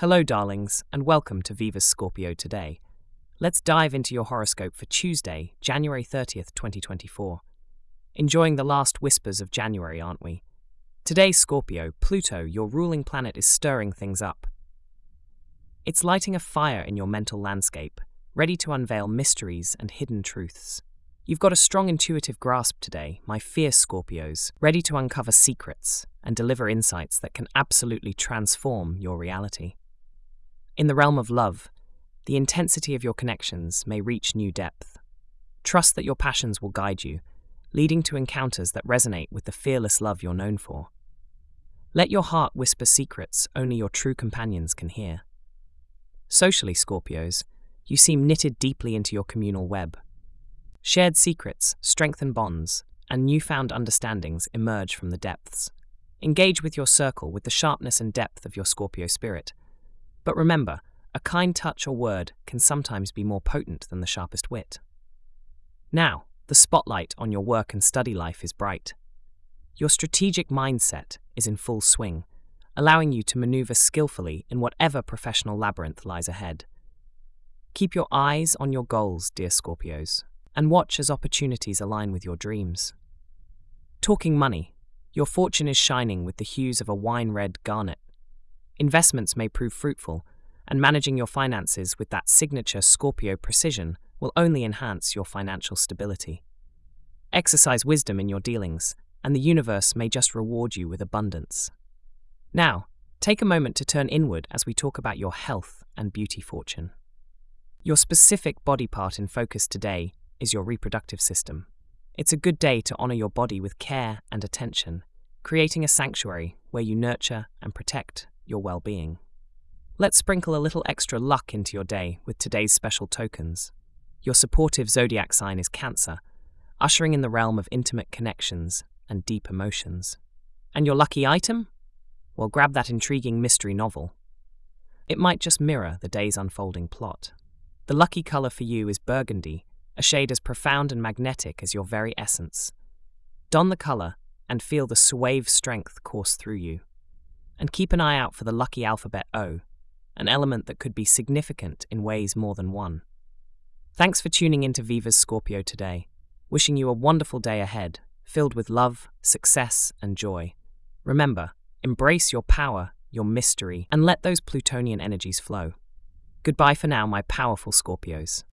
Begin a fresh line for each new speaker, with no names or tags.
Hello, darlings, and welcome to Viva's Scorpio today. Let's dive into your horoscope for Tuesday, January 30th, 2024. Enjoying the last whispers of January, aren't we? Today, Scorpio, Pluto, your ruling planet, is stirring things up. It's lighting a fire in your mental landscape, ready to unveil mysteries and hidden truths. You've got a strong intuitive grasp today, my fierce Scorpios, ready to uncover secrets and deliver insights that can absolutely transform your reality. In the realm of love, the intensity of your connections may reach new depth. Trust that your passions will guide you, leading to encounters that resonate with the fearless love you're known for. Let your heart whisper secrets only your true companions can hear. Socially, Scorpios, you seem knitted deeply into your communal web. Shared secrets, strengthen bonds, and newfound understandings emerge from the depths. Engage with your circle with the sharpness and depth of your Scorpio spirit but remember, a kind touch or word can sometimes be more potent than the sharpest wit. Now, the spotlight on your work and study life is bright. Your strategic mindset is in full swing, allowing you to maneuver skillfully in whatever professional labyrinth lies ahead. Keep your eyes on your goals, dear Scorpios, and watch as opportunities align with your dreams. Talking money, your fortune is shining with the hues of a wine red garnet Investments may prove fruitful, and managing your finances with that signature Scorpio precision will only enhance your financial stability. Exercise wisdom in your dealings, and the universe may just reward you with abundance. Now, take a moment to turn inward as we talk about your health and beauty fortune. Your specific body part in focus today is your reproductive system. It's a good day to honor your body with care and attention, creating a sanctuary where you nurture and protect your well being. Let's sprinkle a little extra luck into your day with today's special tokens. Your supportive zodiac sign is Cancer, ushering in the realm of intimate connections and deep emotions. And your lucky item? Well, grab that intriguing mystery novel. It might just mirror the day's unfolding plot. The lucky colour for you is burgundy, a shade as profound and magnetic as your very essence. Don the colour and feel the suave strength course through you and keep an eye out for the lucky alphabet O, an element that could be significant in ways more than one. Thanks for tuning into Viva's Scorpio today. Wishing you a wonderful day ahead, filled with love, success, and joy. Remember, embrace your power, your mystery, and let those Plutonian energies flow. Goodbye for now, my powerful Scorpios.